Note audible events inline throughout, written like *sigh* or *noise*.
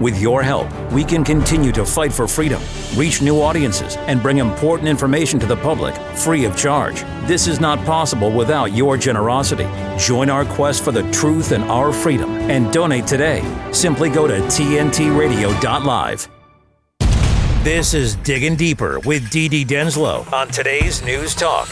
With your help, we can continue to fight for freedom, reach new audiences, and bring important information to the public free of charge. This is not possible without your generosity. Join our quest for the truth and our freedom and donate today. Simply go to tntradio.live. This is Digging Deeper with Dee Denslow on today's News Talk.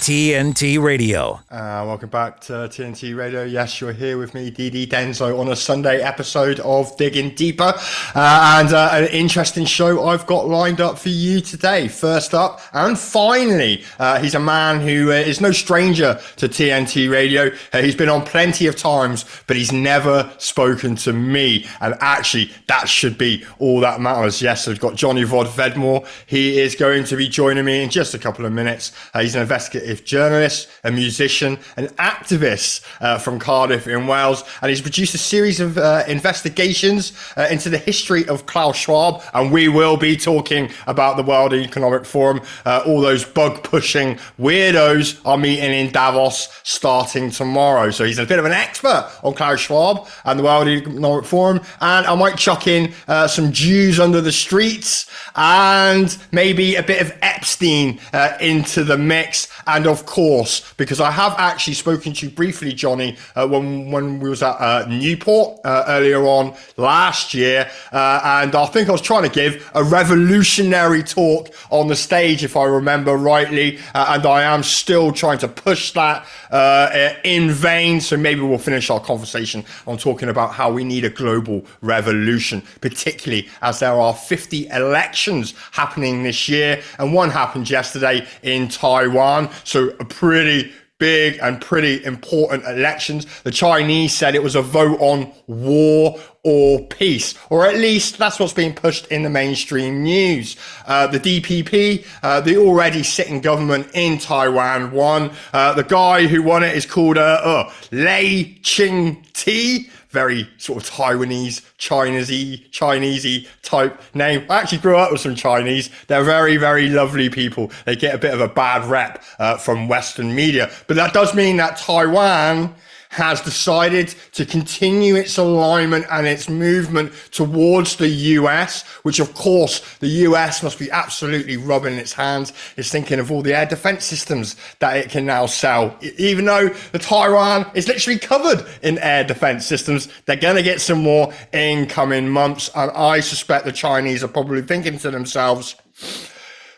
TNT Radio. Uh, welcome back to TNT Radio. Yes, you're here with me, DD Denslow, on a Sunday episode of Digging Deeper. Uh, and uh, an interesting show I've got lined up for you today. First up, and finally, uh, he's a man who uh, is no stranger to TNT Radio. Uh, he's been on plenty of times, but he's never spoken to me. And actually, that should be all that matters. Yes, I've got Johnny Rod Vedmore. He is going to be joining me in just a couple of minutes. he's an investigative journalist, a musician, an activist uh, from Cardiff in Wales, and he's produced a series of uh, investigations uh, into the history of Klaus Schwab. And we will be talking about the World Economic Forum. Uh, all those bug pushing weirdos are meeting in Davos starting tomorrow. So he's a bit of an expert on Klaus Schwab and the World Economic Forum. And I might chuck in uh, some Jews under the streets and maybe a bit of Epstein uh, into the mix. And and of course, because I have actually spoken to you briefly, Johnny, uh, when when we was at uh, Newport uh, earlier on last year, uh, and I think I was trying to give a revolutionary talk on the stage, if I remember rightly, uh, and I am still trying to push that uh, in vain. So maybe we'll finish our conversation on talking about how we need a global revolution, particularly as there are 50 elections happening this year, and one happened yesterday in Taiwan. So a pretty big and pretty important elections. The Chinese said it was a vote on war or peace, or at least that's what's being pushed in the mainstream news. Uh, the DPP, uh, the already sitting government in Taiwan, won. Uh, the guy who won it is called uh, uh Lai Ching-te very sort of Taiwanese, Chinesey, Chinesey type name. I actually grew up with some Chinese. They're very, very lovely people. They get a bit of a bad rep uh, from Western media, but that does mean that Taiwan has decided to continue its alignment and its movement towards the US, which of course the US must be absolutely rubbing its hands. It's thinking of all the air defense systems that it can now sell. Even though the Taiwan is literally covered in air defense systems, they're going to get some more in coming months. And I suspect the Chinese are probably thinking to themselves,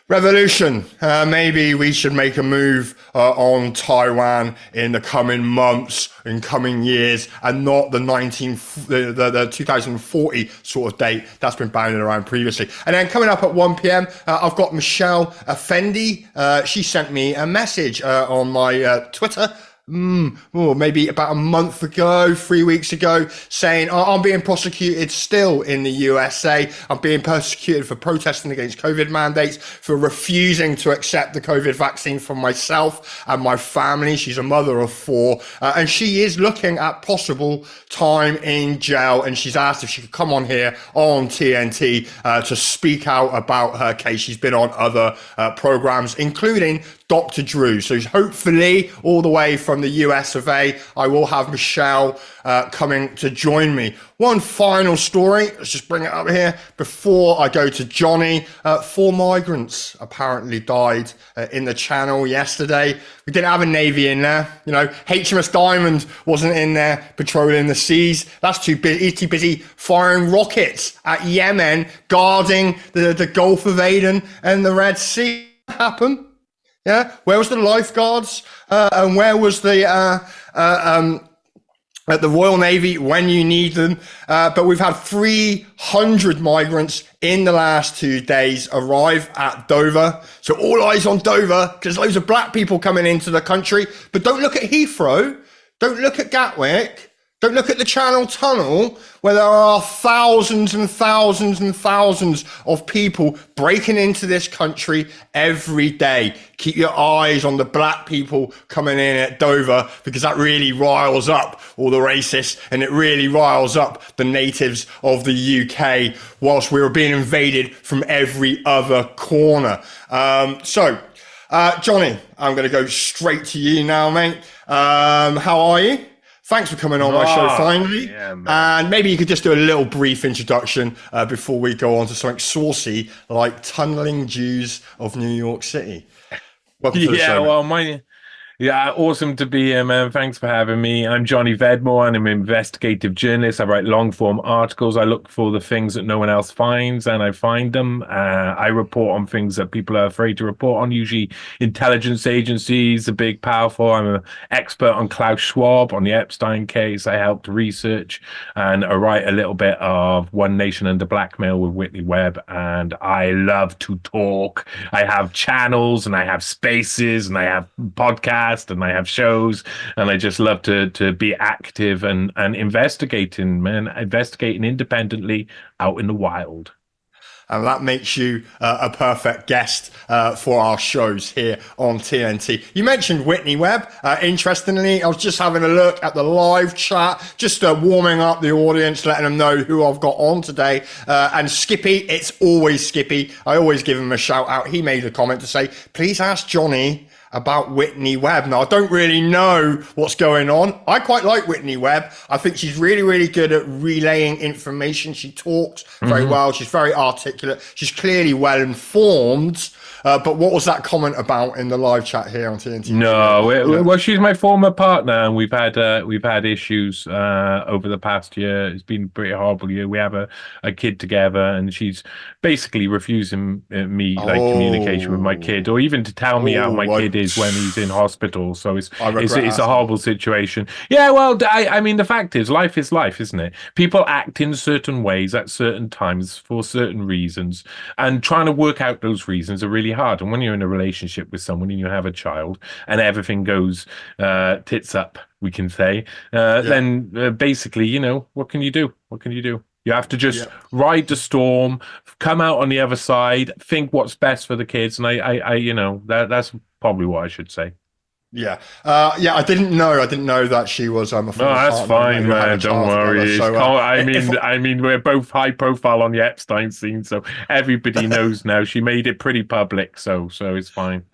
Revolution. Uh, maybe we should make a move uh, on Taiwan in the coming months, in coming years, and not the 19 the, the, the 2040 sort of date that's been bounded around previously. And then coming up at 1 p.m., uh, I've got Michelle Effendi. Uh, she sent me a message uh, on my uh, Twitter mm, oh, maybe about a month ago, three weeks ago, saying, oh, I'm being prosecuted still in the USA. I'm being persecuted for protesting against COVID mandates, for refusing to accept the COVID vaccine for myself and my family. She's a mother of four, uh, and she is looking at possible time in jail. And she's asked if she could come on here on TNT uh, to speak out about her case. She's been on other uh, programs, including Dr. Drew. So hopefully, all the way from the US of A, I will have Michelle uh, coming to join me. One final story, let's just bring it up here before I go to Johnny. Uh, four migrants apparently died uh, in the channel yesterday. We didn't have a Navy in there. You know, HMS Diamond wasn't in there patrolling the seas. That's too busy, too busy firing rockets at Yemen, guarding the, the Gulf of Aden and the Red Sea. Happen yeah, where was the lifeguards? Uh, and where was the uh, uh, um, at the Royal Navy when you need them? Uh, but we've had 300 migrants in the last two days arrive at Dover. So all eyes on Dover because loads of black people coming into the country. But don't look at Heathrow. Don't look at Gatwick. Don't look at the Channel Tunnel where there are thousands and thousands and thousands of people breaking into this country every day. Keep your eyes on the black people coming in at Dover because that really riles up all the racists and it really riles up the natives of the UK whilst we were being invaded from every other corner. Um, so, uh, Johnny, I'm going to go straight to you now, mate. Um, how are you? Thanks for coming on my show oh, finally. Yeah, and maybe you could just do a little brief introduction uh, before we go on to something saucy like tunneling Jews of New York City. Welcome yeah, well, my yeah, awesome to be here, man. Thanks for having me. I'm Johnny Vedmore, and I'm an investigative journalist. I write long form articles. I look for the things that no one else finds, and I find them. Uh, I report on things that people are afraid to report on, usually intelligence agencies, the big, powerful. I'm an expert on Klaus Schwab, on the Epstein case. I helped research and I write a little bit of One Nation Under Blackmail with Whitney Webb, and I love to talk. I have channels, and I have spaces, and I have podcasts podcast and I have shows and I just love to to be active and and investigating, man, investigating independently out in the wild and that makes you uh, a perfect guest uh, for our shows here on TNT. You mentioned Whitney Webb. Uh, interestingly, I was just having a look at the live chat, just uh, warming up the audience, letting them know who I've got on today. Uh, and Skippy, it's always Skippy. I always give him a shout out. He made a comment to say, please ask Johnny about Whitney Webb. Now, I don't really know what's going on. I quite like Whitney Webb. I think she's really, really good at relaying information. She talks very mm-hmm. well. She's very articulate. She's clearly well informed. Uh, but what was that comment about in the live chat here on TNT? No, it, well, she's my former partner, and we've had uh, we've had issues uh, over the past year. It's been a pretty horrible year. We have a, a kid together, and she's basically refusing uh, me like oh. communication with my kid, or even to tell me oh, how my I, kid is when he's in hospital. So it's it's, it's a horrible situation. Yeah, well, I, I mean, the fact is, life is life, isn't it? People act in certain ways at certain times for certain reasons, and trying to work out those reasons are really hard. And when you're in a relationship with someone and you have a child and everything goes uh, tits up, we can say, uh, yeah. then uh, basically, you know, what can you do? What can you do? You have to just yeah. ride the storm, come out on the other side, think what's best for the kids, and I, I, I you know, that that's probably what I should say. Yeah, uh, yeah. I didn't know. I didn't know that she was. Um, a no, that's fine, man. Don't worry. So, uh, I mean, I mean, we're both high profile on the Epstein scene, so everybody *laughs* knows now. She made it pretty public, so so it's fine.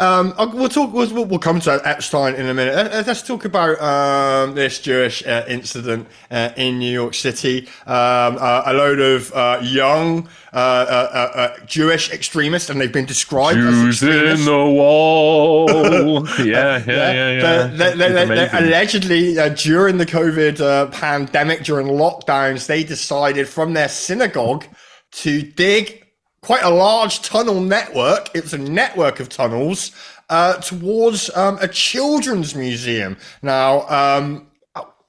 Um, we'll talk. We'll, we'll, come to Epstein in a minute. Uh, let's talk about um, this Jewish uh, incident uh, in New York City. Um, uh, a load of uh, young uh, Jewish extremists, and they've been described Jews as in the wall. *laughs* yeah, yeah, yeah, yeah. Allegedly, during the COVID pandemic, during lockdowns, they decided from their synagogue to dig quite a large tunnel network. It's a network of tunnels uh, towards um, a children's museum. Now, um,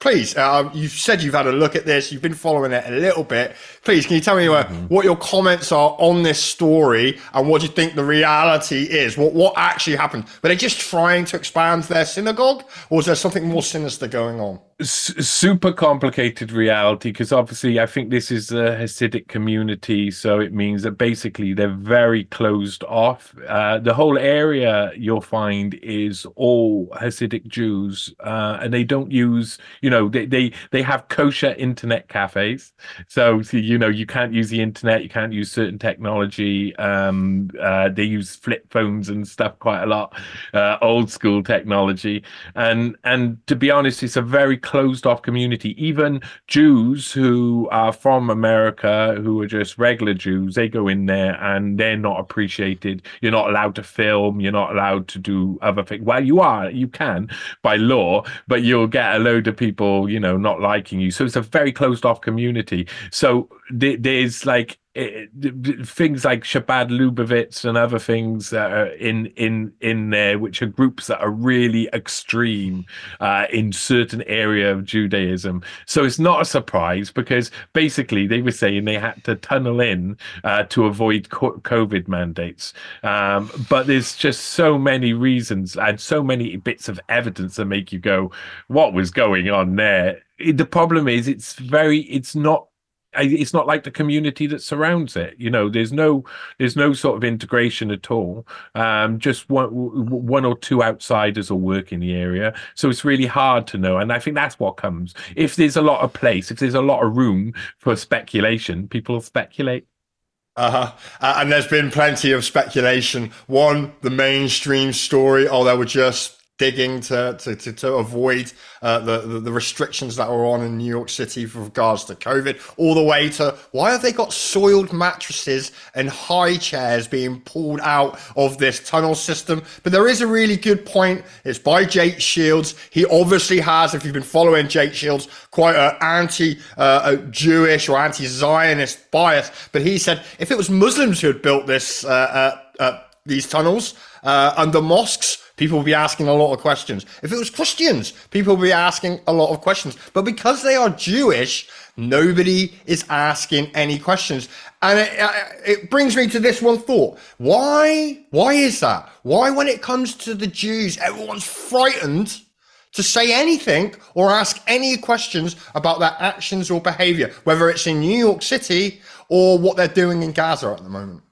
please, uh, you've said you've had a look at this, you've been following it a little bit. Please, can you tell me uh, mm-hmm. what your comments are on this story and what do you think the reality is? What what actually happened? Were they just trying to expand their synagogue, or was there something more sinister going on? Super complicated reality because obviously I think this is a Hasidic community, so it means that basically they're very closed off. Uh, the whole area you'll find is all Hasidic Jews, uh, and they don't use, you know, they, they they have kosher internet cafes. So, you know you can't use the internet, you can't use certain technology. Um, uh, they use flip phones and stuff quite a lot, uh, old school technology, and and to be honest, it's a very closed off community. Even Jews who are from America, who are just regular Jews, they go in there and they're not appreciated. You're not allowed to film. You're not allowed to do other things. Well, you are, you can by law, but you'll get a load of people, you know, not liking you. So it's a very closed off community. So th- there's like things like Chabad Lubavitch and other things that are in in in there, which are groups that are really extreme uh, in certain area of Judaism. So it's not a surprise because basically they were saying they had to tunnel in uh, to avoid COVID mandates. Um, but there's just so many reasons and so many bits of evidence that make you go, "What was going on there?" The problem is, it's very, it's not it's not like the community that surrounds it you know there's no there's no sort of integration at all um, just one one or two outsiders will work in the area so it's really hard to know and i think that's what comes if there's a lot of place if there's a lot of room for speculation people will speculate uh-huh. Uh, and there's been plenty of speculation. One, the mainstream story, oh, there were just digging to to, to, to avoid uh, the, the, the restrictions that were on in New York City with regards to COVID, all the way to why have they got soiled mattresses and high chairs being pulled out of this tunnel system? But there is a really good point. It's by Jake Shields. He obviously has, if you've been following Jake Shields, quite an anti-Jewish uh, or anti-Zionist bias. But he said if it was Muslims who had built this. Uh, uh, uh these tunnels uh, under mosques, people will be asking a lot of questions. If it was Christians, people will be asking a lot of questions. But because they are Jewish, nobody is asking any questions. And it, uh, it, brings me to this one thought. Why? Why is that? Why, when it comes to the Jews, everyone's frightened to say anything or ask any questions about their actions or behavior, whether it's in New York City or what they're doing in Gaza at the moment?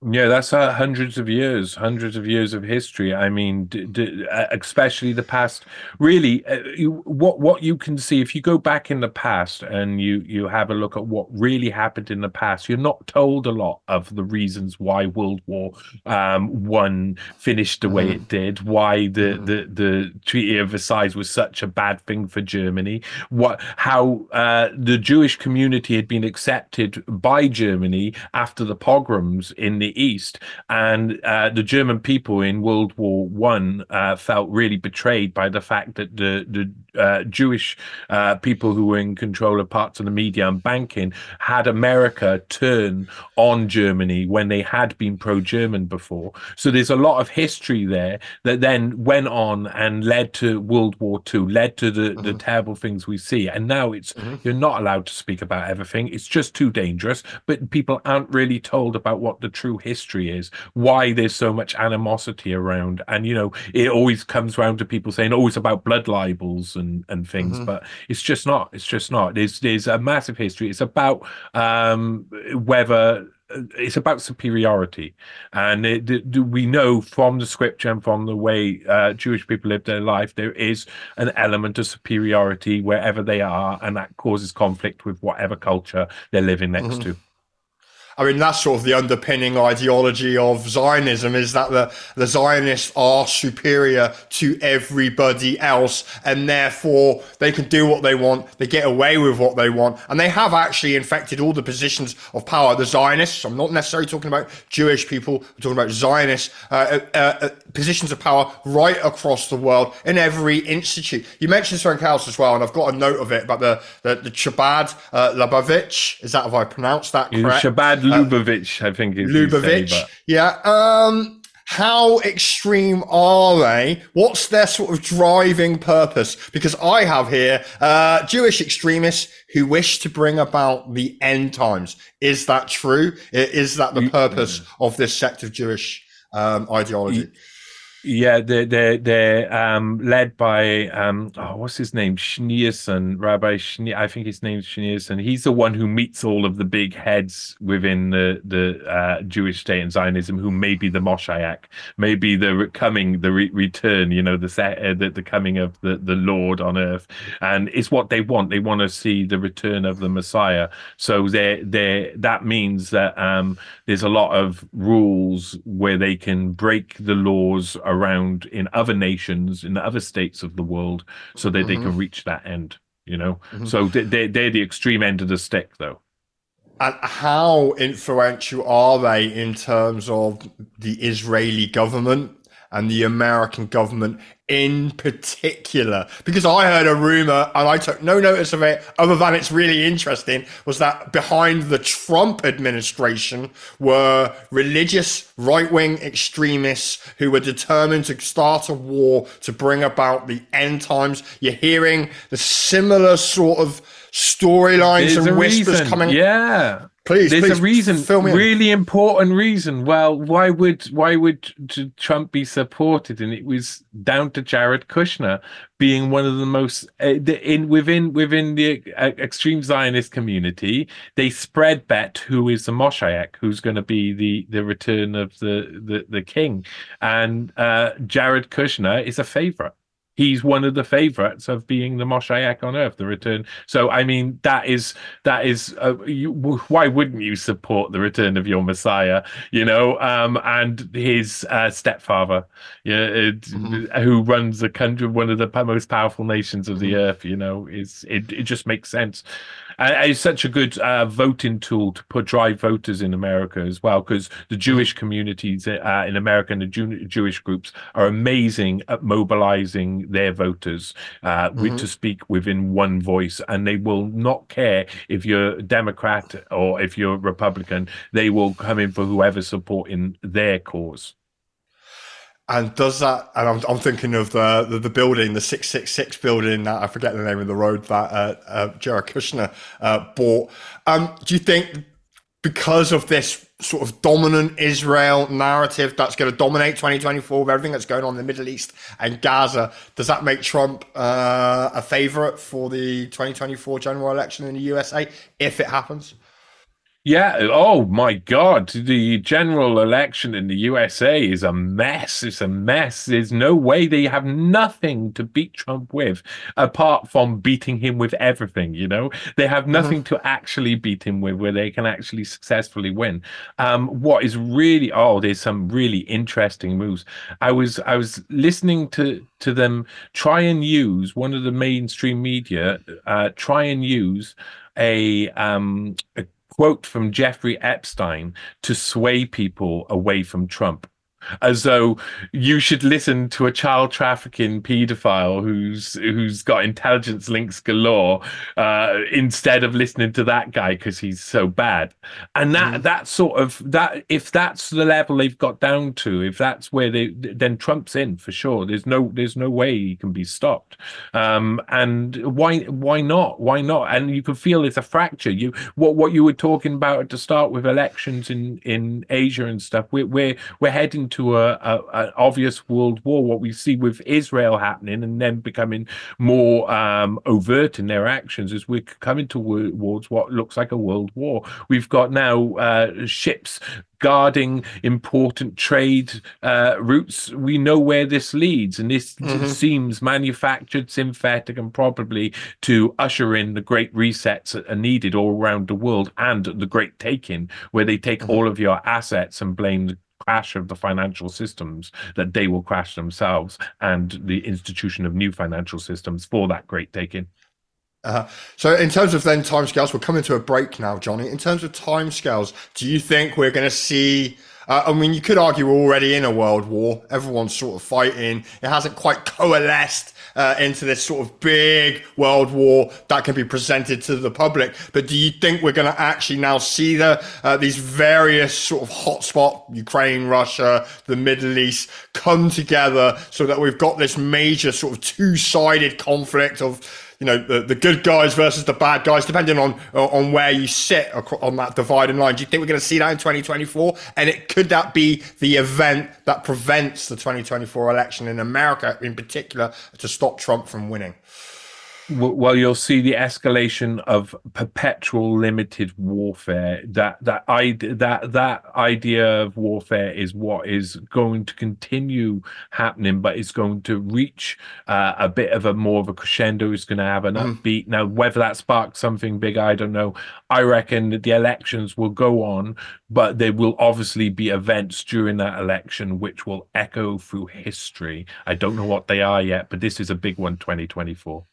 Yeah, that's uh, hundreds of years, hundreds of years of history. I mean, d- d- uh, especially the past. Really, uh, you, what what you can see if you go back in the past and you you have a look at what really happened in the past, you're not told a lot of the reasons why World War um, One finished the way mm. it did, why the, mm. the the Treaty of Versailles was such a bad thing for Germany, what how uh, the Jewish community had been accepted by Germany after the pogroms in the the East, and uh, the German people in World War One uh, felt really betrayed by the fact that the the uh, Jewish uh, people who were in control of parts of the media and banking had America turn on Germany when they had been pro-German before. So there's a lot of history there that then went on and led to World War II, led to the, mm-hmm. the terrible things we see. And now it's mm-hmm. you're not allowed to speak about everything. It's just too dangerous. But people aren't really told about what the true history is, why there's so much animosity around. And you know, it always comes around to people saying, "Oh, it's about blood libels." and and things mm-hmm. but it's just not it's just not there's there's a massive history it's about um whether uh, it's about superiority and it, it, we know from the scripture and from the way uh, jewish people live their life there is an element of superiority wherever they are and that causes conflict with whatever culture they're living next mm-hmm. to I mean, that's sort of the underpinning ideology of Zionism is that the, the Zionists are superior to everybody else, and therefore they can do what they want, they get away with what they want, and they have actually infected all the positions of power. The Zionists, I'm not necessarily talking about Jewish people, I'm talking about Zionists, uh, uh, uh, positions of power right across the world in every institute. You mentioned something else as well, and I've got a note of it about the, the, the Chabad uh, Lubavitch. Is that, if I pronounced that correct? Chabad Lubavitch, I think is Lubavitch. Say, yeah. Um, how extreme are they? What's their sort of driving purpose? Because I have here uh, Jewish extremists who wish to bring about the end times. Is that true? Is that the purpose of this sect of Jewish um, ideology? Yeah, they're they're, they're um, led by um, oh, what's his name? Schneerson, Rabbi Schneer. I think his name's Schneerson. He's the one who meets all of the big heads within the the uh, Jewish state and Zionism, who may be the Moshiach, maybe the coming, the re- return. You know, the, uh, the the coming of the the Lord on earth, and it's what they want. They want to see the return of the Messiah. So they they that means that um, there's a lot of rules where they can break the laws around in other nations in the other states of the world so that mm-hmm. they can mm-hmm. reach that end you know mm-hmm. so they, they're the extreme end of the stick though and how influential are they in terms of the Israeli government and the American government in particular. Because I heard a rumor and I took no notice of it, other than it's really interesting, was that behind the Trump administration were religious right wing extremists who were determined to start a war to bring about the end times. You're hearing the similar sort of storylines and whispers reason. coming. Yeah. Please, there's please, a reason, really important reason. Well, why would why would Trump be supported? And it was down to Jared Kushner being one of the most uh, in within within the uh, extreme Zionist community. They spread bet who is the Moshiach, who's going to be the the return of the the, the king, and uh, Jared Kushner is a favorite he's one of the favorites of being the Moshiach on earth, the return. So, I mean, that is that is uh, you, why wouldn't you support the return of your Messiah? You know, um, and his uh, stepfather, yeah, it, mm-hmm. who runs the country, one of the most powerful nations of the mm-hmm. earth. You know, is it? It just makes sense and it's such a good uh, voting tool to put drive voters in America as well, because the Jewish communities uh, in America and the Jew- Jewish groups are amazing at mobilizing their voters uh, mm-hmm. with, to speak within one voice, and they will not care if you're Democrat or if you're Republican. They will come in for whoever's supporting their cause. And does that? And I'm, I'm thinking of the, the, the building, the six six six building that I forget the name of the road that uh, uh, Jared Kushner uh, bought. Um, do you think because of this sort of dominant Israel narrative that's going to dominate 2024 with everything that's going on in the Middle East and Gaza, does that make Trump uh, a favorite for the 2024 general election in the USA if it happens? Yeah. Oh my God. The general election in the USA is a mess. It's a mess. There's no way they have nothing to beat Trump with apart from beating him with everything. You know, they have mm-hmm. nothing mm-hmm. to actually beat him with where they can actually successfully win. Um, what is really, oh, there's some really interesting moves. I was, I was listening to, to them try and use one of the mainstream media, uh, try and use a, um, a quote from Jeffrey Epstein to sway people away from Trump as though you should listen to a child trafficking paedophile who's who's got intelligence links galore uh, instead of listening to that guy because he's so bad. And that mm. that sort of that if that's the level they've got down to, if that's where they then Trump's in for sure. There's no there's no way he can be stopped. Um, and why why not? Why not? And you can feel it's a fracture. You what what you were talking about at the start with elections in in Asia and stuff. We're we're we're heading to a, a, an obvious world war. What we see with Israel happening and then becoming more um, overt in their actions is we're coming towards what looks like a world war. We've got now uh, ships guarding important trade uh, routes. We know where this leads, and this mm-hmm. seems manufactured, synthetic, and probably to usher in the great resets that are needed all around the world and the great taking, where they take mm-hmm. all of your assets and blame the crash of the financial systems that they will crash themselves and the institution of new financial systems for that great taking. Uh, so, in terms of then timescales, we're coming to a break now, Johnny. In terms of timescales, do you think we're going to see uh, I mean, you could argue we're already in a world war. Everyone's sort of fighting. It hasn't quite coalesced uh, into this sort of big world war that can be presented to the public. But do you think we're going to actually now see the uh, these various sort of hotspot Ukraine, Russia, the Middle East come together so that we've got this major sort of two sided conflict of you know the, the good guys versus the bad guys, depending on uh, on where you sit on that dividing line. Do you think we're going to see that in 2024? And it could that be the event that prevents the 2024 election in America, in particular, to stop Trump from winning? Well you'll see the escalation of perpetual limited warfare. That that I, that that idea of warfare is what is going to continue happening but it's going to reach uh, a bit of a more of a crescendo. It's going to have an mm. upbeat. Now whether that sparks something big i don't know. I reckon that the elections will go on but there will obviously be events during that election which will echo through history. I don't know what they are yet but this is a big one 2024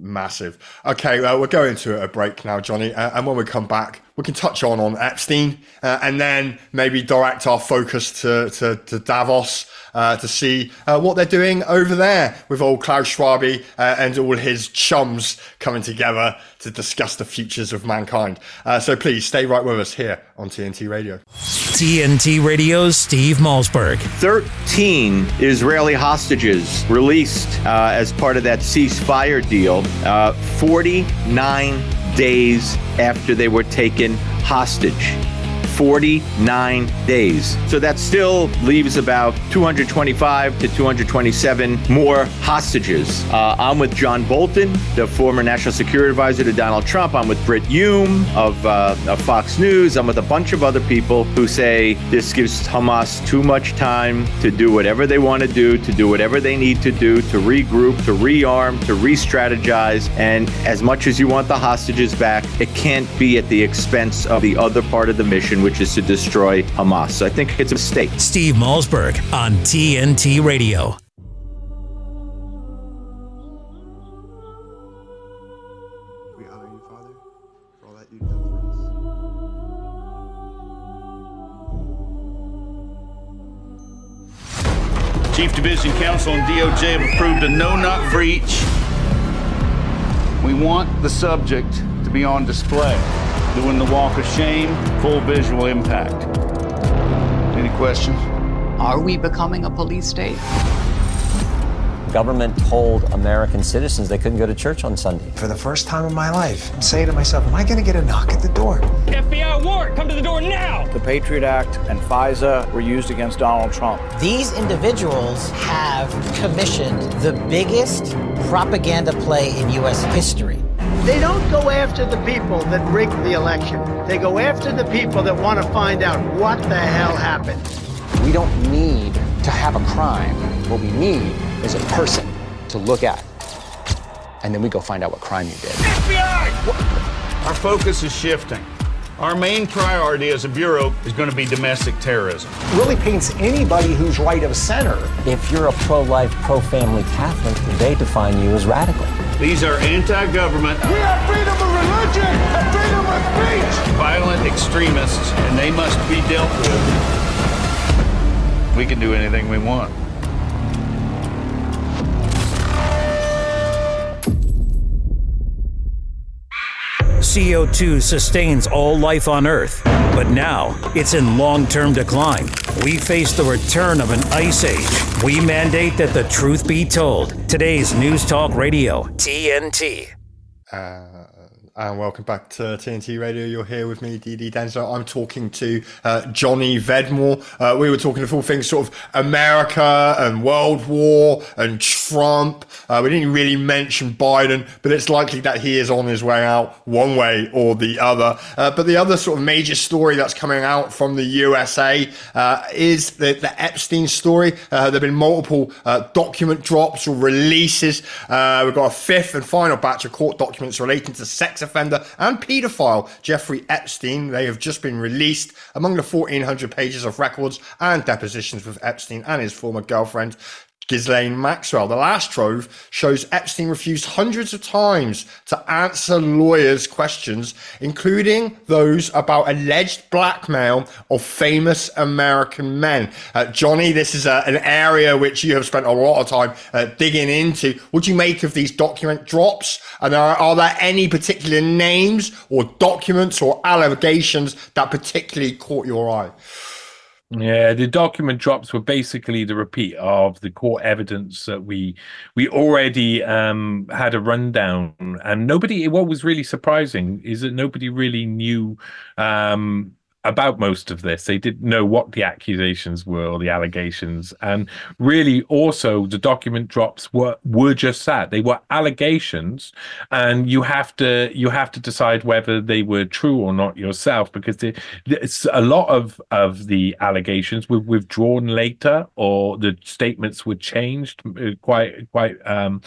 Massive. Okay, well, we're going to a break now, Johnny. Uh, and when we come back, we can touch on on Epstein uh, and then maybe direct our focus to, to, to Davos uh, to see uh, what they're doing over there with old Klaus Schwab uh, and all his chums coming together to discuss the futures of mankind. Uh, so please stay right with us here on TNT Radio. TNT Radio's Steve Malzberg. 13 Israeli hostages released uh, as part of that ceasefire deal, uh, 49 days after they were taken hostage. 49 days. So that still leaves about 225 to 227 more hostages. Uh, I'm with John Bolton, the former national security advisor to Donald Trump. I'm with Brit Hume of, uh, of Fox News. I'm with a bunch of other people who say this gives Hamas too much time to do whatever they want to do, to do whatever they need to do, to regroup, to rearm, to re strategize. And as much as you want the hostages back, it can't be at the expense of the other part of the mission, which is to destroy Hamas. So I think it's a mistake. Steve Malzberg on TNT Radio. We honor you, Father, for all that you've done for us. Chief Division Counsel and DOJ have approved a no-knock breach. We want the subject to be on display, doing the walk of shame, full visual impact. Any questions? Are we becoming a police state? government told American citizens they couldn't go to church on Sunday. For the first time in my life, I'm saying to myself, am I going to get a knock at the door? FBI warrant, come to the door now! The Patriot Act and FISA were used against Donald Trump. These individuals have commissioned the biggest propaganda play in U.S. history. They don't go after the people that rigged the election. They go after the people that want to find out what the hell happened. We don't need to have a crime. What we need is a person to look at. And then we go find out what crime you did. FBI! Our focus is shifting. Our main priority as a bureau is going to be domestic terrorism. Really paints anybody who's right of center. If you're a pro life, pro family Catholic, they define you as radical. These are anti government. We have freedom of religion and freedom of speech. Violent extremists, and they must be dealt with. We can do anything we want. CO2 sustains all life on Earth, but now it's in long term decline. We face the return of an ice age. We mandate that the truth be told. Today's News Talk Radio, TNT. Uh, and welcome back to TNT Radio. You're here with me, DD Denslow. I'm talking to uh, Johnny Vedmore. Uh, we were talking of all things sort of America and World War and Trump. Uh, we didn't really mention Biden, but it's likely that he is on his way out one way or the other. Uh, but the other sort of major story that's coming out from the USA uh, is the, the, Epstein story. Uh, there have been multiple document drops or releases. we've got a fifth and final batch of court documents relating to sex offender and paedophile Jeffrey Epstein. They have just been released among the 1,400 pages of records and depositions with Epstein and his former girlfriend. Ghislaine Maxwell. The last trove shows Epstein refused hundreds of times to answer lawyers' questions, including those about alleged blackmail of famous American men. Uh, Johnny, this is a, an area which you have spent a lot of time uh, digging into. What do you make of these document drops? And are, are there any particular names or documents or allegations that particularly caught your eye? Yeah, the document drops were basically the repeat of the court evidence that we we already um, had a rundown, and nobody. What was really surprising is that nobody really knew um, about most of this. They didn't know what the accusations were or the allegations. And really also the document drops were were just that. They were allegations and you have to you have to decide whether they were true or not yourself because it's a lot of of the allegations were withdrawn later or the statements were changed uh, quite quite um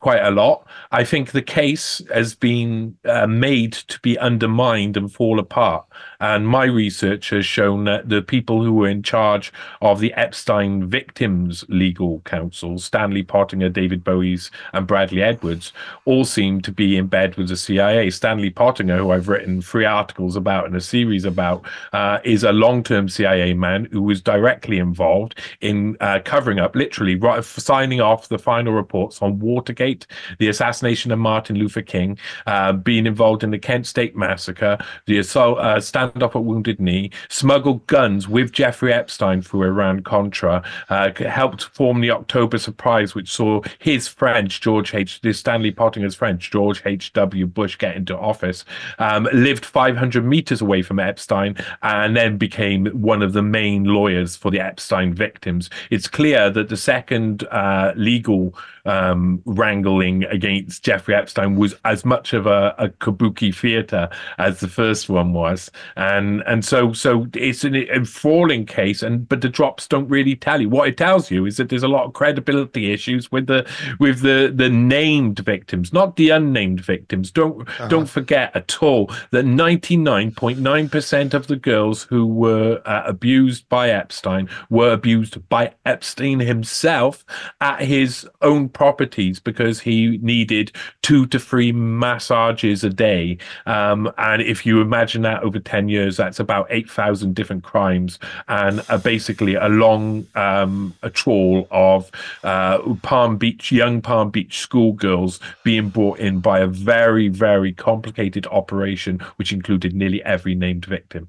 quite a lot. I think the case has been uh, made to be undermined and fall apart. And my research has shown that the people who were in charge of the Epstein victims legal counsel, Stanley Pottinger, David Boies, and Bradley Edwards, all seem to be in bed with the CIA. Stanley Pottinger, who I've written three articles about and a series about, uh, is a long term CIA man who was directly involved in uh, covering up, literally, right, signing off the final reports on Watergate The assassination of Martin Luther King, uh, being involved in the Kent State massacre, the assault, uh, standoff at Wounded Knee, smuggled guns with Jeffrey Epstein through Iran Contra, uh, helped form the October Surprise, which saw his friend George H. Stanley Pottinger's friend George H. W. Bush get into office. Um, lived 500 meters away from Epstein, and then became one of the main lawyers for the Epstein victims. It's clear that the second uh, legal um, wrangling against Jeffrey Epstein was as much of a, a, kabuki theater as the first one was, and and so so it's an enthralling case. And but the drops don't really tell you. What it tells you is that there's a lot of credibility issues with the with the the named victims, not the unnamed victims. Don't uh-huh. don't forget at all that 99.9 percent of the girls who were uh, abused by Epstein were abused by Epstein himself at his own properties because he needed two to three massages a day. Um, and if you imagine that over 10 years, that's about 8,000 different crimes and uh, basically a long um, a trawl of uh, Palm Beach, young Palm Beach schoolgirls being brought in by a very, very complicated operation, which included nearly every named victim.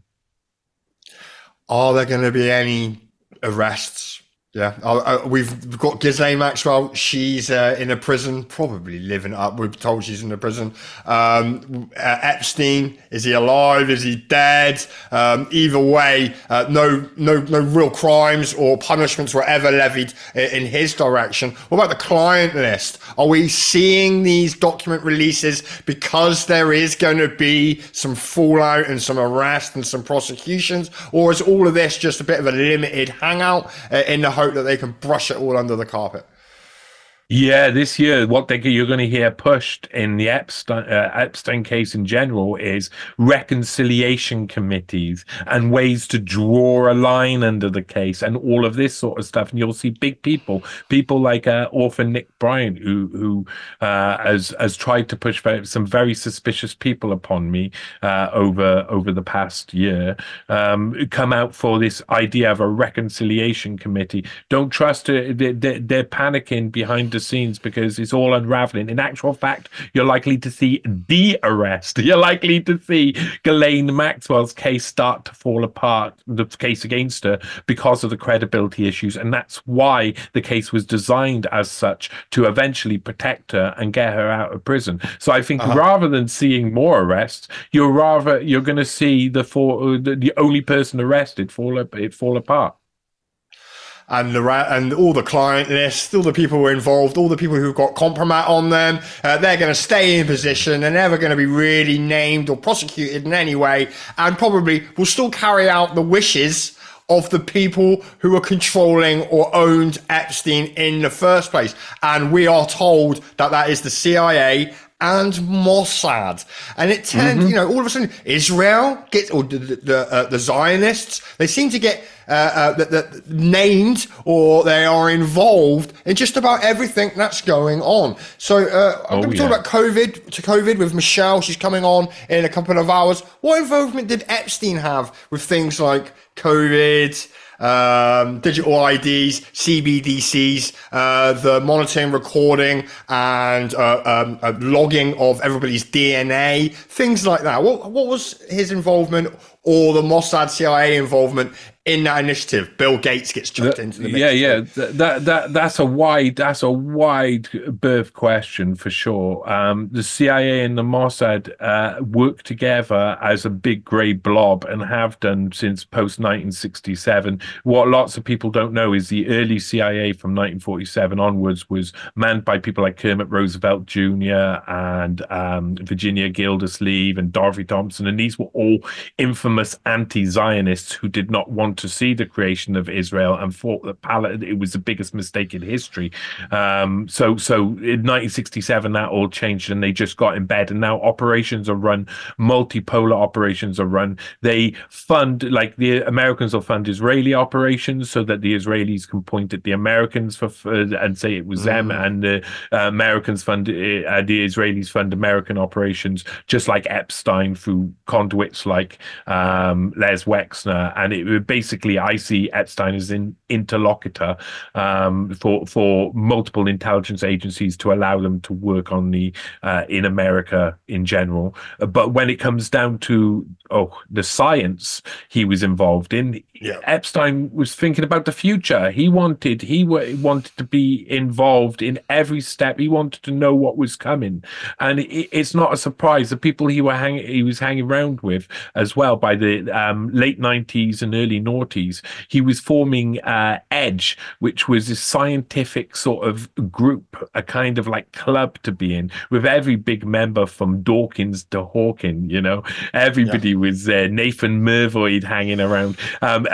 Are there going to be any arrests yeah, uh, we've got Ghislaine Maxwell. She's uh, in a prison, probably living up. We're told she's in a prison. Um, uh, Epstein, is he alive? Is he dead? Um, either way, uh, no, no, no real crimes or punishments were ever levied in his direction. What about the client list? Are we seeing these document releases because there is going to be some fallout and some arrest and some prosecutions, or is all of this just a bit of a limited hangout uh, in the hope that they can brush it all under the carpet. Yeah, this year, what they, you're going to hear pushed in the Epstein, uh, Epstein case in general is reconciliation committees and ways to draw a line under the case and all of this sort of stuff. And you'll see big people, people like uh, author Nick Bryant, who who uh, has has tried to push some very suspicious people upon me uh, over over the past year, um, come out for this idea of a reconciliation committee. Don't trust it. They're, they're panicking behind the scenes because it's all unraveling. In actual fact, you're likely to see the arrest. *laughs* You're likely to see Ghislaine Maxwell's case start to fall apart, the case against her, because of the credibility issues. And that's why the case was designed as such to eventually protect her and get her out of prison. So I think uh-huh. rather than seeing more arrests, you're rather you're going to see the, four, the the only person arrested fall it fall apart and the and all the client lists, all the people who are involved, all the people who've got compromat on them, uh, they're going to stay in position. They're never going to be really named or prosecuted in any way, and probably will still carry out the wishes of the people who were controlling or owned Epstein in the first place. And we are told that that is the CIA and Mossad. And it turned, mm-hmm. you know, all of a sudden Israel gets, or the, the, uh, the Zionists, they seem to get uh, uh, the, the, named or they are involved in just about everything that's going on. So uh, I'm oh, going to yeah. talk about COVID to COVID with Michelle. She's coming on in a couple of hours. What involvement did Epstein have with things like COVID? Um, digital IDs, CBDCs, uh, the monitoring, recording, and uh, um, uh, logging of everybody's DNA, things like that. What, what was his involvement or the Mossad CIA involvement in that initiative, Bill Gates gets chucked the, into the mix. Yeah, yeah, that that that's a wide that's a wide berth question for sure. Um, the CIA and the Mossad uh, work together as a big grey blob and have done since post 1967. What lots of people don't know is the early CIA from 1947 onwards was manned by people like Kermit Roosevelt Jr. and um, Virginia Gildersleeve and Dorothy Thompson, and these were all infamous anti-Zionists who did not want to see the creation of Israel and thought that Pal- it was the biggest mistake in history. Um, so, so in 1967, that all changed and they just got in bed. And now operations are run, multipolar operations are run. They fund, like the Americans will fund Israeli operations so that the Israelis can point at the Americans for, for and say it was mm. them, and the uh, Americans fund uh, the Israelis fund American operations, just like Epstein through conduits like um, Les Wexner, and it basically I see Epstein as an interlocutor um, for for multiple intelligence agencies to allow them to work on the uh, in America in general. But when it comes down to oh the science he was involved in, yeah. Epstein was thinking about the future. He wanted he w- wanted to be involved in every step. He wanted to know what was coming, and it, it's not a surprise. The people he were hang- he was hanging around with as well by the um, late nineties and early noughties, he was forming uh, Edge, which was a scientific sort of group, a kind of like club to be in, with every big member from Dawkins to Hawking. You know, everybody yeah. was there. Nathan Myhrvold hanging around. Um,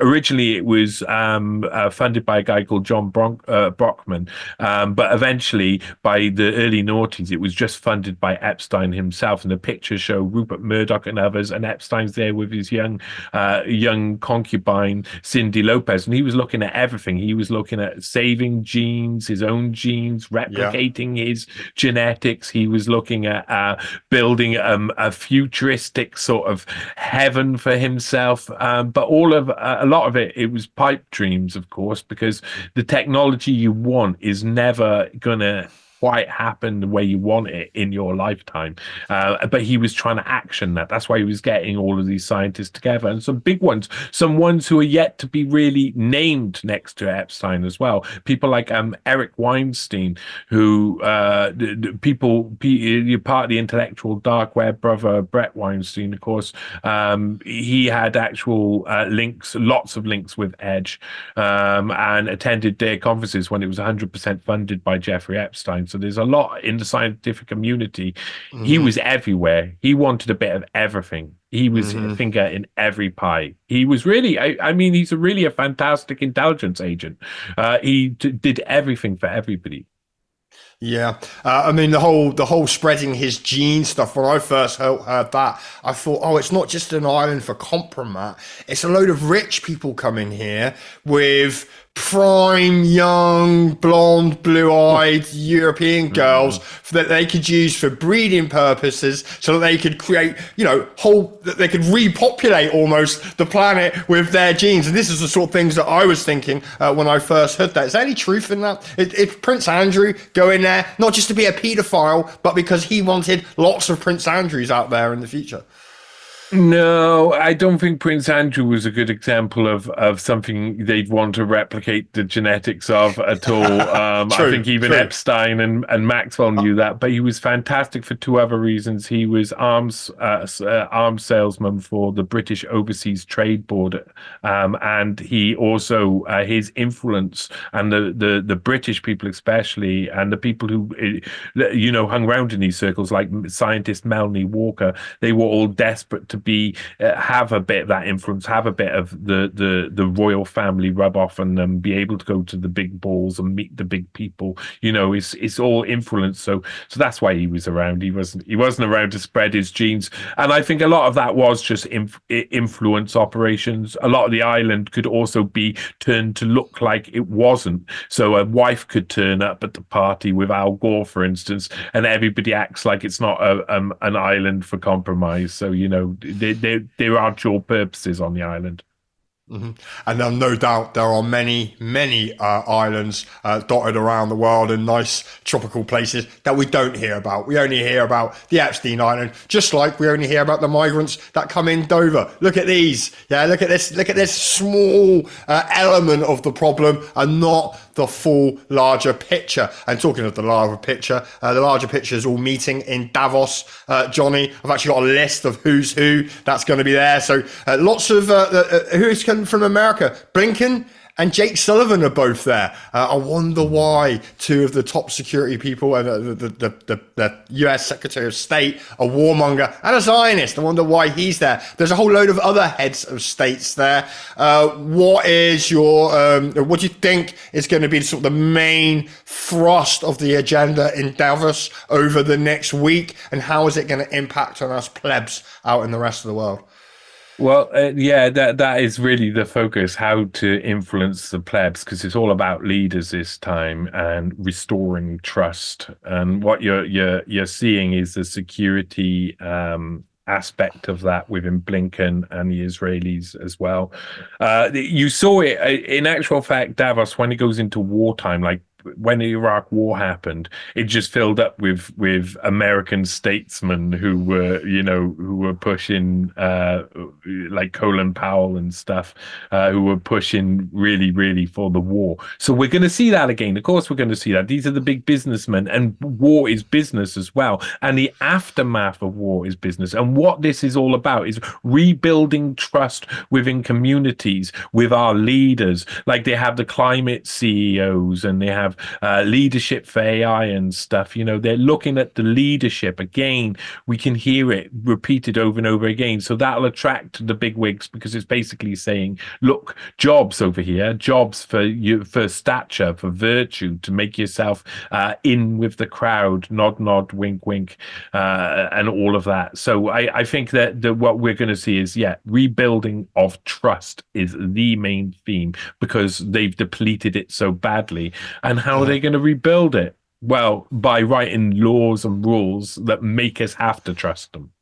originally, it was um, uh, funded by a guy called John uh, Brockman, um, but eventually, by the early noughties, it was just funded by Epstein himself. And the pictures show Rupert Murdoch and others, and Epstein's there with his young, uh, young concubine Cindy Lopez, and he was looking at everything. He was looking at saving genes, his own genes, replicating yeah. his genetics. He was looking at uh, building um, a futuristic sort of heaven for himself. Um, but all of uh, a lot of it, it was pipe dreams, of course, because the technology you want is never gonna quite happen the way you want it in your lifetime. Uh, but he was trying to action that. That's why he was getting all of these scientists together and some big ones, some ones who are yet to be really named next to Epstein as well. People like um, Eric Weinstein, who uh, the people, you're part of the intellectual dark web brother, Bret Weinstein, of course. Um, he had actual uh, links, lots of links with Edge, um, and attended their conferences when it was 100% funded by Jeffrey Epstein. So there's a lot in the scientific community. Mm-hmm. He was everywhere. He wanted a bit of everything. He was mm-hmm. a finger in every pie. He was really, I, I, mean, he's a really a fantastic intelligence agent. Uh, he t- did everything for everybody. Yeah, uh, I mean the whole the whole spreading his gene stuff. When I first heard, heard, that, I thought, oh, it's not just an island for compromat. It's a load of rich people coming here with prime young blonde blue-eyed european mm. girls mm. that they could use for breeding purposes so that they could create you know whole that they could repopulate almost the planet with their genes and this is the sort of things that i was thinking uh, when i first heard that is there any truth in that if prince andrew go in there not just to be a paedophile but because he wanted lots of prince andrews out there in the future no, I don't think Prince Andrew was a good example of, of something they'd want to replicate the genetics of at all. *laughs* Um, true, I think even true. Epstein and, and Maxwell knew that, but he was fantastic for two other reasons. He was arms uh, uh, arms salesman for the British Overseas Trade Board, um, and he also uh, his influence and the, the the British people especially, and the people who uh, you know hung around in these circles, like scientist Melanie Walker, they were all desperate to be uh, have a bit of that influence, have a bit of the the the royal family rub off, and um, be able to go to the big balls and meet the big people. You know, it's it's all influence. So so that's why he was around. He wasn't he wasn't around to spread his genes, and I think a lot of that was just inf- influence operations. A lot of the island could also be turned to look like it wasn't. So a wife could turn up at the party with Al Gore, for instance, and everybody acts like it's not a, um, an island for compromat. So you know there, there, there are dual purposes on the island. Mm-hmm. And um, no doubt there are many, many uh, islands uh, dotted around the world in nice tropical places that we don't hear about. We only hear about the Epstein Island, just like we only hear about the migrants that come in Dover. Look at these. Yeah, look at this. Look at this small uh, element of the problem and not the full larger picture. And talking of the larger picture, uh, the larger picture is all meeting in Davos. Uh, Johnny, I've actually got a list of who's who that's going to be there. So uh, lots of who's coming from America. Blinken and Jake Sullivan are both there. Uh, I wonder why two of the top security people and uh, the, the, the, the, US Secretary of State, a warmonger and a Zionist. I wonder why he's there. There's a whole load of other heads of states there. Uh, what is your, um, what do you think is going to be sort of the main thrust of the agenda in Davos over the next week? And how is it going to impact on us plebs out in the rest of the world? Well, uh, yeah, that that is really the focus: how to influence the plebs, because it's all about leaders this time and restoring trust. And what you're you're you're seeing is the security um, aspect of that within Blinken and the Israelis as well. Uh, you saw it uh, in actual fact, Davos, when it goes into wartime, like when the Iraq War happened, it just filled up with with American statesmen who were, you know, who were pushing uh, like Colin Powell and stuff, uh, who were pushing really, really for the war. So we're going to see that again. Of course, we're going to see that. These are the big businessmen, and war is business as well. And the aftermath of war is business. And what this is all about is rebuilding trust within communities with our leaders. Like they have the climate CEOs, and they have have uh, leadership for AI and stuff. You know, they're looking at the leadership again. We can hear it repeated over and over again. So that'll attract the big wigs because it's basically saying, look, jobs over here, jobs for you for stature, for virtue, to make yourself uh, in with the crowd, nod, nod, wink, wink, uh, and all of that. So I, I think that, that what we're going to see is, yeah, rebuilding of trust is the main theme because they've depleted it so badly. And how are they going to rebuild it? Well, by writing laws and rules that make us have to trust them.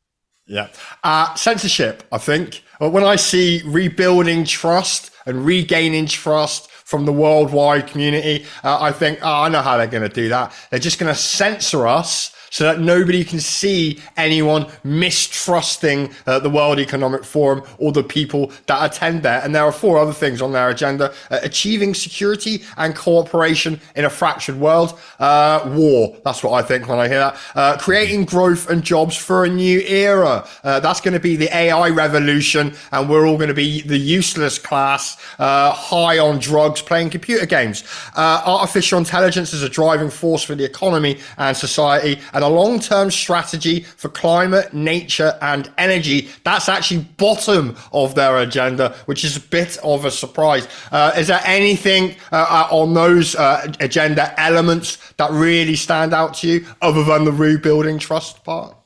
Yeah. Uh, censorship, I think. When I see rebuilding trust and regaining trust from the worldwide community, uh, I think, oh, I know how they're going to do that. They're just going to censor us so that nobody can see anyone mistrusting uh, the World Economic Forum or the people that attend there. And there are four other things on their agenda uh, achieving security and cooperation in a fractured world, uh, war. That's what I think when I hear that. Uh, creating growth and jobs for a new era. Uh, that's going to be the AI revolution, and we're all going to be the useless class, uh, high on drugs, playing computer games. artificial intelligence is a driving force for the economy and society a long term strategy for climate, nature, and energy. That's actually bottom of their agenda, which is a bit of a surprise. Uh, is there anything uh, uh on those uh, agenda elements that really stand out to you other than the rebuilding trust part?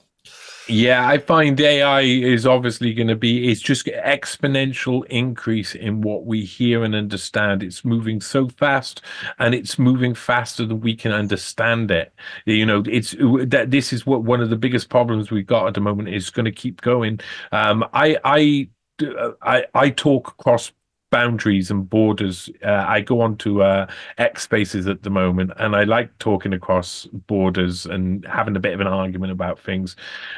Yeah, I find AI is obviously going to be, it's just exponential increase in what we hear and understand. It's moving so fast and it's moving faster than we can understand it. You know, it's that this is what one of the biggest problems we've got at the moment is going to keep going. Um, I, I, I, I talk across boundaries and borders. Uh, I go on to uh, X spaces at the moment, and I like talking across borders and having a bit of an argument about things.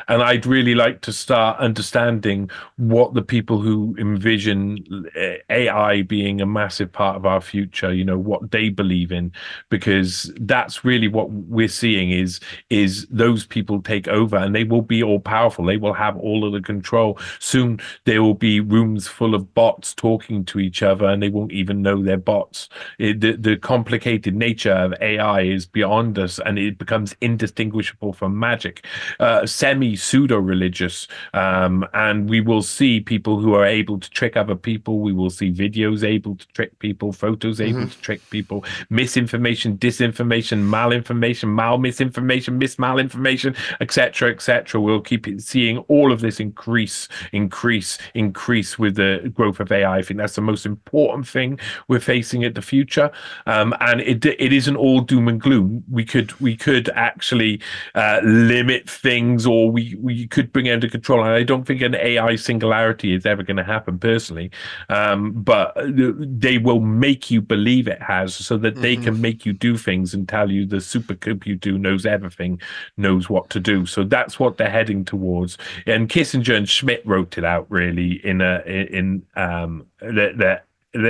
And I'd really like to start understanding what the people who envision uh, AI being a massive part of our future, you know, what they believe in, because that's really what we're seeing is is those people take over, and they will be all powerful. They will have all of the control. Soon there will be rooms full of bots talking to each other and they won't even know they're bots. It, the, the complicated nature of AI is beyond us and it becomes indistinguishable from magic, uh, semi pseudo religious. Um, and we will see people who are able to trick other people. We will see videos able to trick people, photos able mm-hmm. to trick people, misinformation, disinformation, malinformation, mal misinformation, mis malinformation, etc., etc. We'll keep seeing all of this increase, increase, increase with the growth of AI. I think that's the most most important thing we're facing at the future. Um, and it it isn't all doom and gloom. We could we could actually uh, limit things, or we we could bring it under control. And I don't think an AI singularity is ever going to happen personally, um, but they will make you believe it has, so that they mm-hmm. can make you do things and tell you the supercomputer knows everything, knows what to do. So that's what they're heading towards. And Kissinger and Schmidt wrote it out really in a in um, that that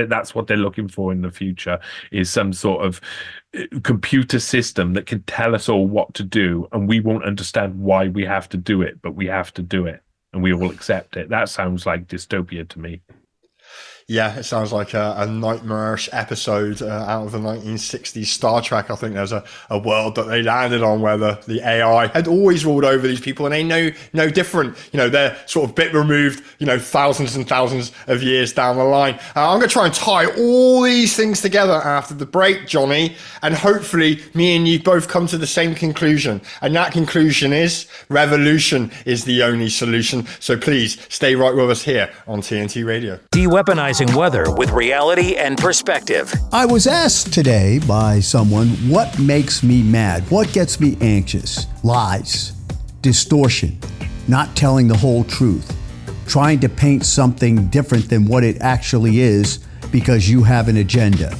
that's what they're looking for in the future is some sort of uh, computer system that can tell us all what to do and we won't understand why we have to do it but we have to do it and we will accept it. That sounds like dystopia to me Yeah, it sounds like a, a nightmarish episode uh, out of the 1960s Star Trek. I think there's a, a world that they landed on where the, the AI had always ruled over these people and they know no different. You know, they're sort of bit removed, you know, thousands and thousands of years down the line. Uh, I'm going to try and tie all these things together after the break, Johnny, and hopefully me and you both come to the same conclusion. And that conclusion is revolution is the only solution. So please stay right with us here on TNT Radio. De-weaponizing weather with reality and perspective. I was asked today by someone what makes me mad, what gets me anxious. Lies, distortion, not telling the whole truth, trying to paint something different than what it actually is because you have an agenda.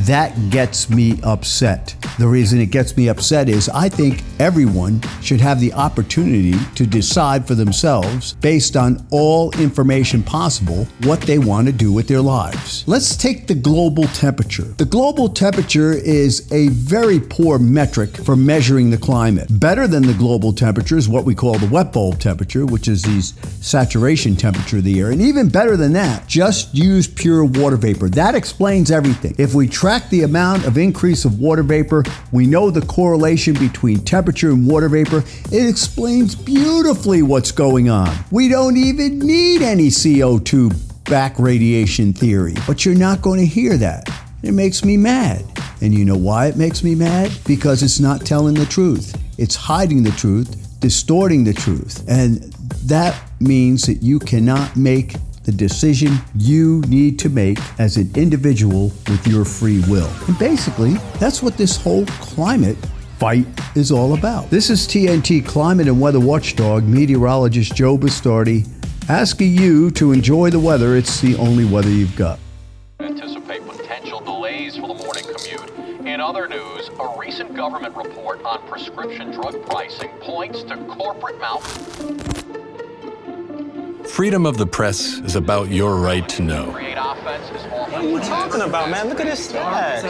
That gets me upset. The reason it gets me upset is I think everyone should have the opportunity to decide for themselves, based on all information possible, what they want to do with their lives. Let's take the global temperature. The global temperature is a very poor metric for measuring the climate. Better than the global temperature is what we call the wet bulb temperature, which is the saturation temperature of the air. And even better than that, just use pure water vapor. That explains everything. If we track the amount of increase of water vapor, we know the correlation between temperature and water vapor. It explains beautifully what's going on. We don't even need any CO2 back radiation theory, but you're not going to hear that. It makes me mad. And you know why it makes me mad? Because it's not telling the truth. It's hiding the truth, distorting the truth. And that means that you cannot make the decision you need to make as an individual with your free will. And basically, that's what this whole climate fight is all about. This is TNT climate and weather watchdog meteorologist Joe Bastardi asking you to enjoy the weather. It's the only weather you've got. Anticipate potential delays for the morning commute. In other news, a recent government report on prescription drug pricing points to corporate mouth. Freedom of the press is about your right to know. What are you talking about, man? Look at his stats.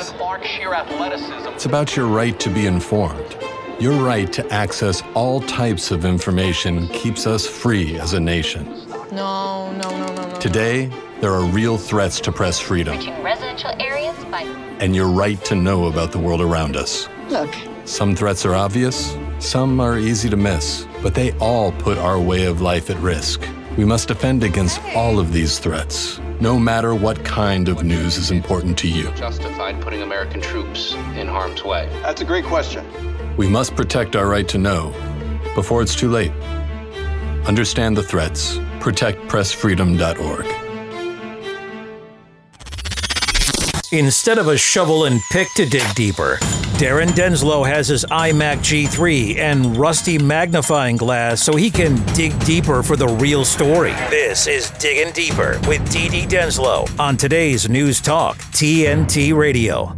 It's about your right to be informed. Your right to access all types of information keeps us free as a nation. No, no, no, no, no. Today, there are real threats to press freedom. Residential areas by. And your right to know about the world around us. Look. Some threats are obvious, some are easy to miss, but they all put our way of life at risk. We must defend against all of these threats, no matter what kind of news is important to you. Justified putting American troops in harm's way? That's a great question. We must protect our right to know before it's too late. Understand the threats. ProtectPressFreedom.org. Instead of a shovel and pick to dig deeper, Darren Denslow has his iMac G3 and rusty magnifying glass so he can dig deeper for the real story. This is Digging Deeper with DD Denslow on today's News Talk, TNT Radio.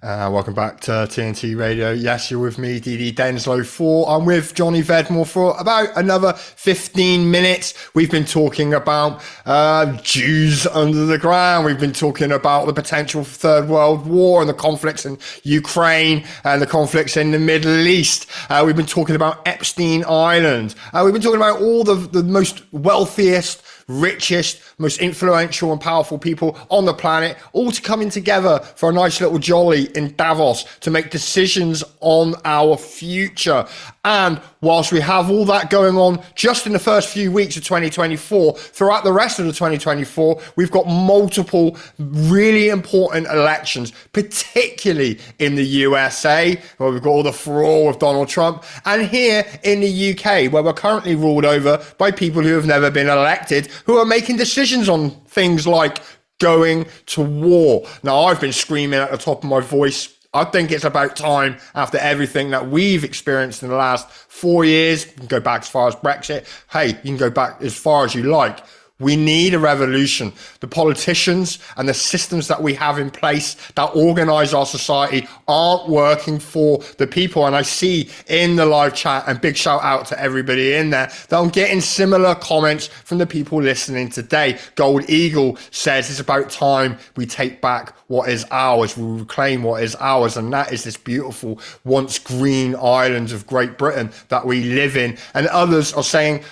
Uh, welcome back to TNT Radio. Yes, you're with me, DD Denslow. For I'm with Johnny Vedmore for about another 15 minutes. We've been talking about uh, Jews under the ground. We've been talking about the potential Third World War and the conflicts in Ukraine and the conflicts in the Middle East. Uh, we've been talking about Epstein Island. Uh, we've been talking about all the the most wealthiest richest, most influential and powerful people on the planet, all to coming together for a nice little jolly in Davos to make decisions on our future. And whilst we have all that going on just in the first few weeks of 2024, throughout the rest of the 2024, we've got multiple really important elections, particularly in the USA, where we've got all the furore of Donald Trump, and here in the UK, where we're currently ruled over by people who have never been elected, who are making decisions on things like going to war. Now, I've been screaming at the top of my voice. I think it's about time after everything that we've experienced in the last four years. Go back as far as Brexit. Hey, you can go back as far as you like. We need a revolution. The politicians and the systems that we have in place that organize our society aren't working for the people. And I see in the live chat and big shout out to everybody in there that I'm getting similar comments from the people listening today. Gold Eagle says it's about time we take back what is ours. We reclaim what is ours. And that is this beautiful once green island of Great Britain that we live in. And others are saying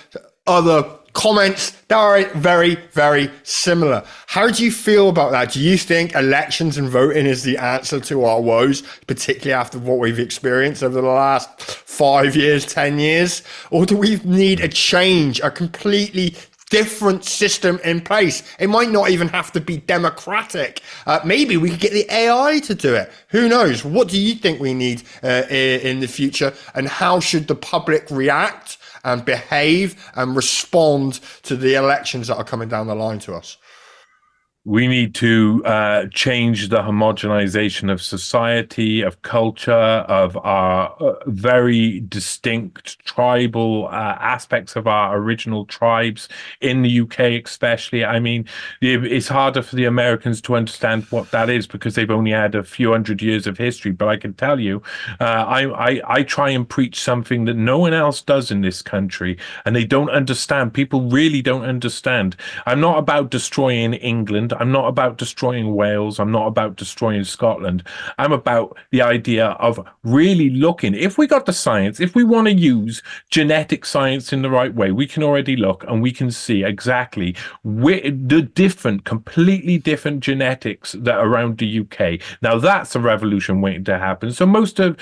other comments that are very, very similar. How do you feel about that? Do you think elections and voting is the answer to our woes, particularly after what we've experienced over the last five years, 10 years? Or do we need a change, a completely different system in place. It might not even have to be democratic. Uh, maybe we could get the AI to do it. Who knows? What do you think we need uh, in the future? And how should the public react and behave and respond to the elections that are coming down the line to us? We need to uh, change the homogenization of society, of culture, of our uh, very distinct tribal uh, aspects of our original tribes in the UK, especially. I mean, it's harder for the Americans to understand what that is because they've only had a few hundred years of history. But I can tell you, uh, I, I, I try and preach something that no one else does in this country, and they don't understand. People really don't understand. I'm not about destroying England. I'm not about destroying Wales. I'm not about destroying Scotland. I'm about the idea of really looking. If we got the science, if we want to use genetic science in the right way, we can already look and we can see exactly where, the different, completely different genetics that are around the UK. Now that's a revolution waiting to happen. So most of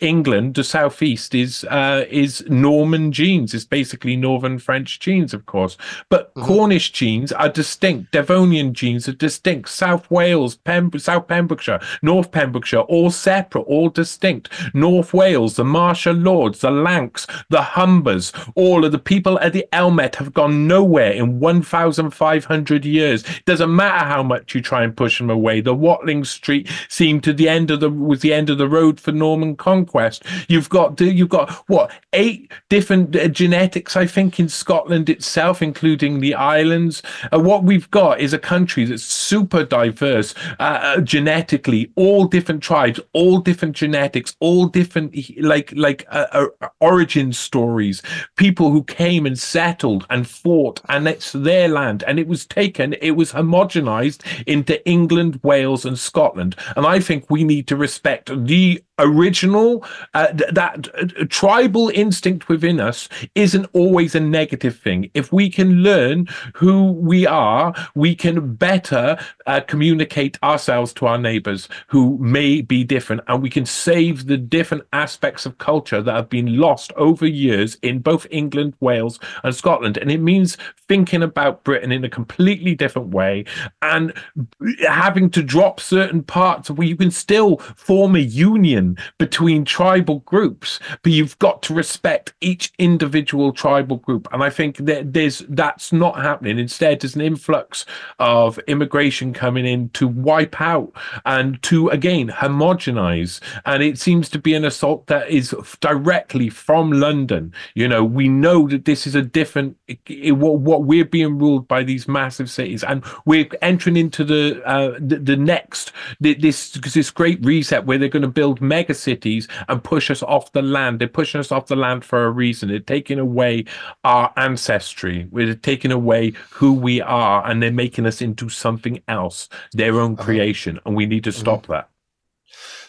England, the southeast, is uh, is Norman genes. It's basically Northern French genes, of course. But mm-hmm. Cornish genes are distinct. Devonian genes are distinct. South Wales, South Pembrokeshire, North Pembrokeshire, all separate, all distinct. North Wales, the Marcher Lords, the Lancs, the Humbers, all of the people at the Elmet have gone nowhere in 1,500 years. It doesn't matter how much you try and push them away. The Watling Street seemed to the end of the was the end of the road for Norman conquest. You've got you've got what eight different uh, genetics, I think, in Scotland itself, including the islands. Uh, what we've got is a country that's super diverse uh, uh, genetically, all different tribes, all different genetics, all different like like uh, uh, origin stories. People who came and settled and fought, and it's their land, and it was taken, it was homogenized into England, Wales, and Scotland. And I think we need to respect the original uh, that uh, tribal instinct within us isn't always a negative thing. If we can learn who we are we can better uh, communicate ourselves to our neighbors who may be different and we can save the different aspects of culture that have been lost over years in both England Wales and Scotland. And it means thinking about Britain in a completely different way and having to drop certain parts where you can still form a union between tribal groups, but you've got to respect each individual tribal group. And I think that there's that's not happening. Instead, there's an influx of immigration coming in to wipe out and to again homogenize. And it seems to be an assault that is directly from London. You know, we know that this is a different what, what we're being ruled by these massive cities, and we're entering into the uh, the, the next this this great reset where they're going to build mega cities and push us off the land. They're pushing us off the land for a reason. They're taking away our ancestry. We're taking away who we are, and they're making us into something else, their own uh-huh. creation. And we need to stop mm-hmm. that.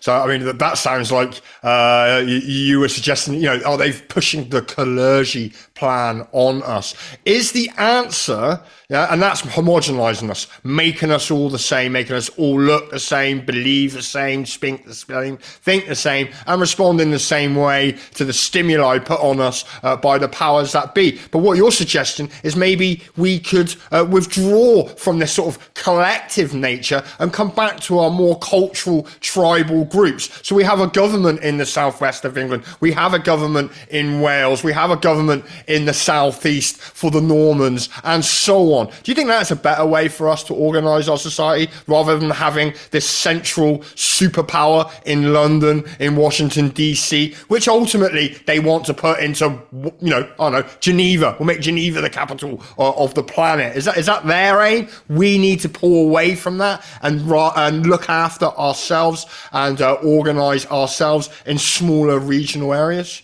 So, I mean, that, that sounds like uh, you, you, were suggesting, you know, are they pushing the Kalergi plan on us? Is the answer yeah, and that's homogenizing us, making us all the same, making us all look the same, believe the same, speak the same, think the same, and respond in the same way to the stimuli put on us uh, by the powers that be. But what you're suggesting is maybe we could uh, withdraw from this sort of collective nature and come back to our more cultural tribal groups. So we have a government in the southwest of England, we have a government in Wales, we have a government in the southeast for the Normans, and so on on. Do you think that's a better way for us to organise our society rather than having this central superpower in London, in Washington, D.C., which ultimately they want to put into, you know, I don't know, Geneva. We'll make Geneva the capital of the planet. Is that is that their aim? We need to pull away from that and, and look after ourselves and uh, organise ourselves in smaller regional areas.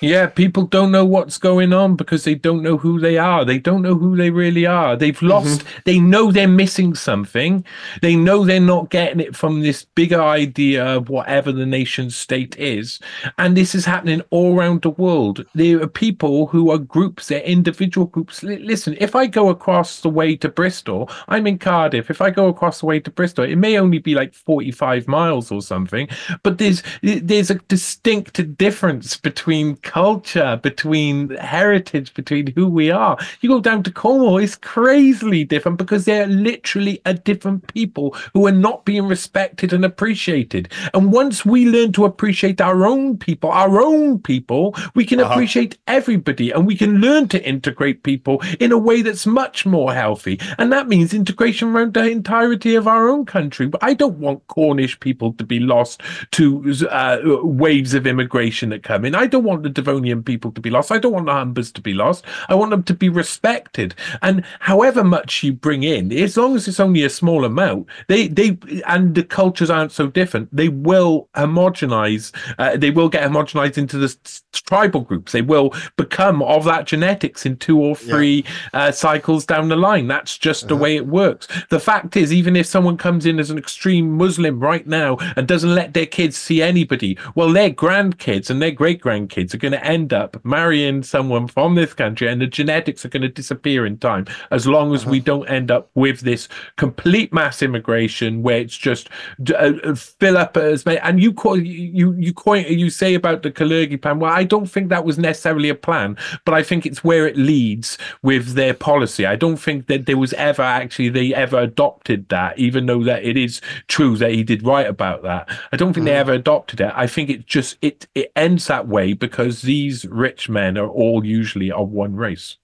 Yeah, people don't know what's going on because they don't know who they are. They don't know who they really are. They've mm-hmm. lost, mm-hmm. they know they're missing something. They know they're not getting it from this bigger idea of whatever the nation state is. And this is happening all around the world. There are people who are groups, they're individual groups. listen, if I go across the way to Bristol, I'm in Cardiff. If I go across the way to Bristol, it may only be like 45 miles or something, but there's there's a distinct difference between culture, between heritage, between who we are. You go down to Cornwall, it's crazily different because they're literally a different people who are not being respected and appreciated. And once we learn to appreciate our own people, our own people, we can uh-huh. appreciate everybody and we can learn to integrate people in a way that's much more healthy. And that means integration around the entirety of our own country. But I don't want Cornish people to be lost to uh, waves of immigration that come in. I don't want the Devonian people to be lost. I don't want the Humbers to be lost. I want them to be respected. And however much you bring in, as long as it's only a small amount, they they and the cultures aren't so different, they will homogenize. Uh, they will get homogenized into the tribal groups. They will become of that genetics in two or three yeah. uh, cycles down the line. That's just uh-huh. the way it works. The fact is, even if someone comes in as an extreme Muslim right now and doesn't let their kids see anybody, well, their grandkids and their great grandkids are going to end up marrying someone from this country, and the genetics are going to disappear in time as long as uh-huh. we don't end up with this complete mass immigration where it's just uh, uh fill up as many. And you call you you coin you say about the Kalergi plan. Well, I don't think that was necessarily a plan, but I think it's where it leads with their policy. I don't think that there was ever actually they ever adopted that, even though that it is true that he did write about that. I don't think mm. they ever adopted it. I think it just it it ends that way because these rich men are all usually of one race.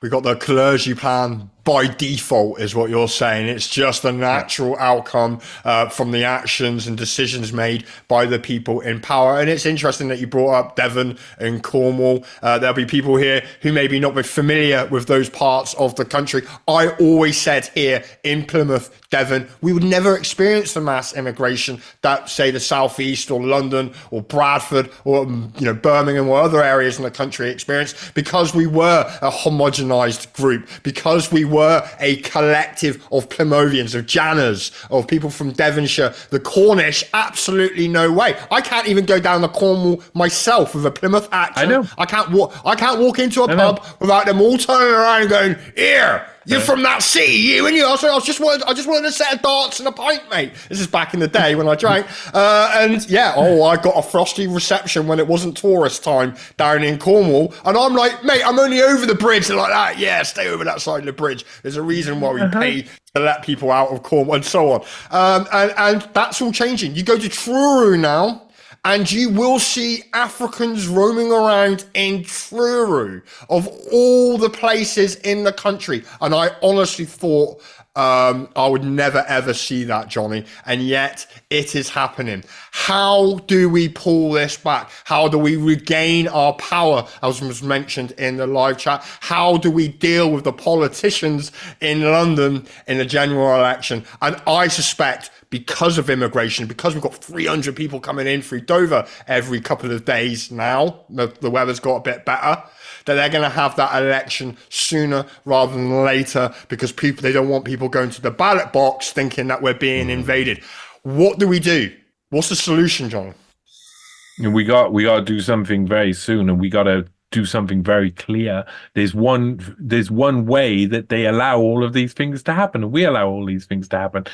We got the Kalergi plan by default is what you're saying. It's just a natural outcome uh, from the actions and decisions made by the people in power. And it's interesting that you brought up Devon and Cornwall. Uh, there'll be people here who maybe not be familiar with those parts of the country. I always said here in Plymouth, Devon, we would never experience the mass immigration that, say, the southeast or London or Bradford or um, you know Birmingham or other areas in the country experienced because we were a homogenized group, because we were a collective of Plymouthians, of Janners, of people from Devonshire. The Cornish, absolutely no way. I can't even go down the Cornwall myself with a Plymouth accent. I know. I can't walk. I can't walk into a I pub know. without them all turning around and going, "Here." You're from that city, you and you. I was, I was just wanted, I just wanted a set of darts and a pint, mate. This is back in the day when I drank, uh, and yeah, oh, I got a frosty reception when it wasn't tourist time down in Cornwall, and I'm like, mate, I'm only over the bridge. They're like that, yeah, stay over that side of the bridge. There's a reason why we uh-huh. pay to let people out of Cornwall and so on, um, and and that's all changing. You go to Truro now and you will see Africans roaming around in Truro of all the places in the country. And I honestly thought um, I would never ever see that, Johnny. And yet it is happening. How do we pull this back? How do we regain our power, as was mentioned in the live chat? How do we deal with the politicians in London in the general election? And I suspect because of immigration, because we've got 300 people coming in through Dover every couple of days now, the, the weather's got a bit better, that they're going to have that election sooner rather than later because people, they don't want people going to the ballot box thinking that we're being mm. invaded. What do we do? What's the solution, John? We got we got to do something very soon, and we got to do something very clear. There's one there's one way that they allow all of these things to happen, and we allow all these things to happen.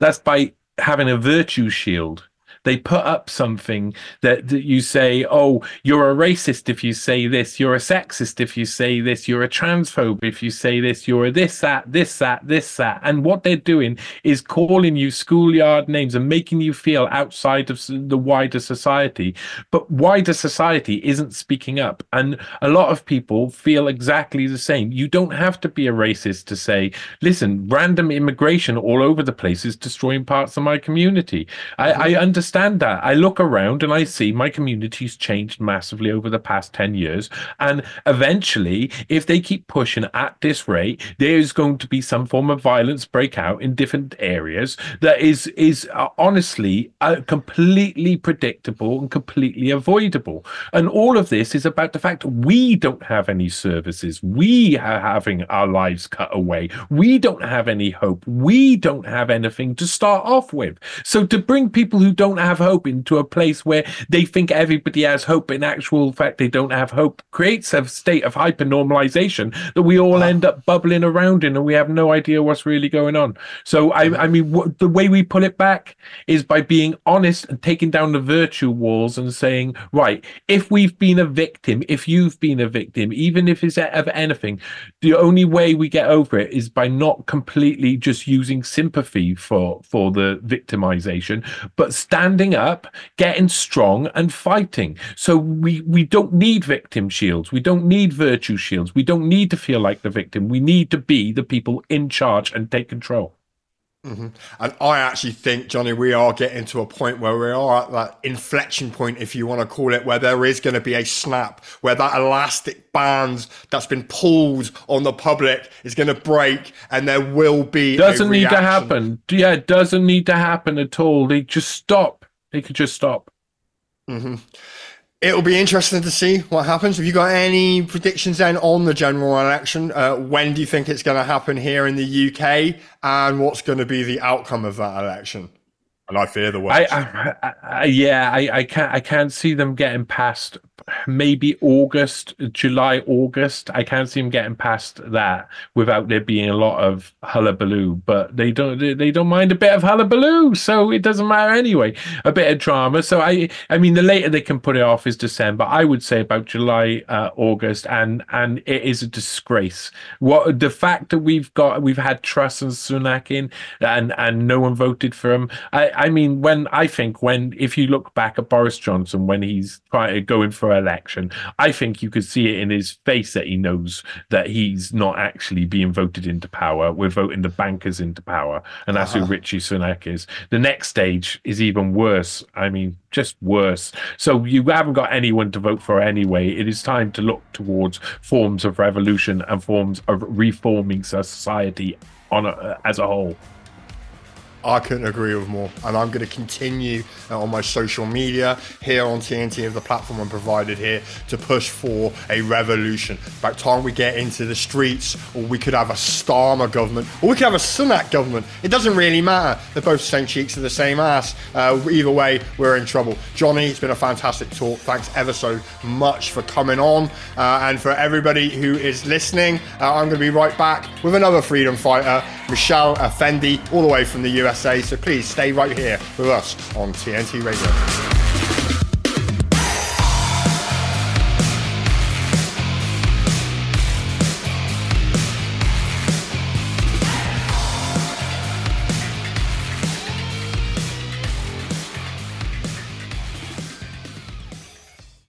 That's by having a virtue shield they put up something that, that you say, oh, you're a racist if you say this, you're a sexist if you say this, you're a transphobe if you say this, you're a this, that, this, that, this, that. And what they're doing is calling you schoolyard names and making you feel outside of the wider society. But wider society isn't speaking up. And a lot of people feel exactly the same. You don't have to be a racist to say, listen, random immigration all over the place is destroying parts of my community. I, I mm-hmm. understand understand that. I look around and I see my community's changed massively over the past 10 years. And eventually, if they keep pushing at this rate, there is going to be some form of violence break out in different areas that is, is uh, honestly uh, completely predictable and completely avoidable. And all of this is about the fact we don't have any services. We are having our lives cut away. We don't have any hope. We don't have anything to start off with. So to bring people who don't have hope into a place where they think everybody has hope, in actual fact they don't have hope, creates a state of hyper normalization that we all end up bubbling around in, and we have no idea what's really going on. So I, I mean, w- the way we pull it back is by being honest and taking down the virtue walls and saying, right, if we've been a victim, if you've been a victim, even if it's of anything, the only way we get over it is by not completely just using sympathy for for the victimization, but standing up, getting strong, and fighting. So we we don't need victim shields. We don't need virtue shields. We don't need to feel like the victim. We need to be the people in charge and take control. Mm-hmm. And I actually think, Johnny, we are getting to a point where we are at that inflection point, if you want to call it, where there is going to be a snap, where that elastic band that's been pulled on the public is going to break, and there will be. Doesn't need to happen. Yeah, it doesn't need to happen at all. They just stop. They could just stop. Mm-hmm. It'll be interesting to see what happens. Have you got any predictions then on the general election? Uh, when do you think it's going to happen here in the UK, and what's going to be the outcome of that election? And I fear the worst. I, I, I, yeah, I, I can't. I can't see them getting past maybe August, July, August. I can't see them getting past that without there being a lot of hullabaloo. But they don't. They don't mind a bit of hullabaloo, so it doesn't matter anyway. A bit of drama. So I. I mean, the later they can put it off is December. I would say about July, uh, August, and and it is a disgrace. What the fact that we've got we've had Truss and Sunak in, and and no one voted for him. I I mean, when I think when if you look back at Boris Johnson when he's trying going for election, I think you could see it in his face that he knows that he's not actually being voted into power. We're voting the bankers into power, and that's uh-huh. who Rishi Sunak is. The next stage is even worse. I mean, just worse. So you haven't got anyone to vote for anyway. It is time to look towards forms of revolution and forms of reforming society on a, as a whole. I couldn't agree with more. And I'm going to continue uh, on my social media here on TNT of the platform I'm provided here to push for a revolution. About time we get into the streets, or we could have a Starmer government, or we could have a Sunak government. It doesn't really matter. They're both the same cheeks the same ass. Uh, either way, we're in trouble. Johnny, it's been a fantastic talk. Thanks ever so much for coming on. Uh, and for everybody who is listening, uh, I'm going to be right back with another freedom fighter, Michelle Effendi, all the way from the US. USA. So please stay right here with us on TNT Radio.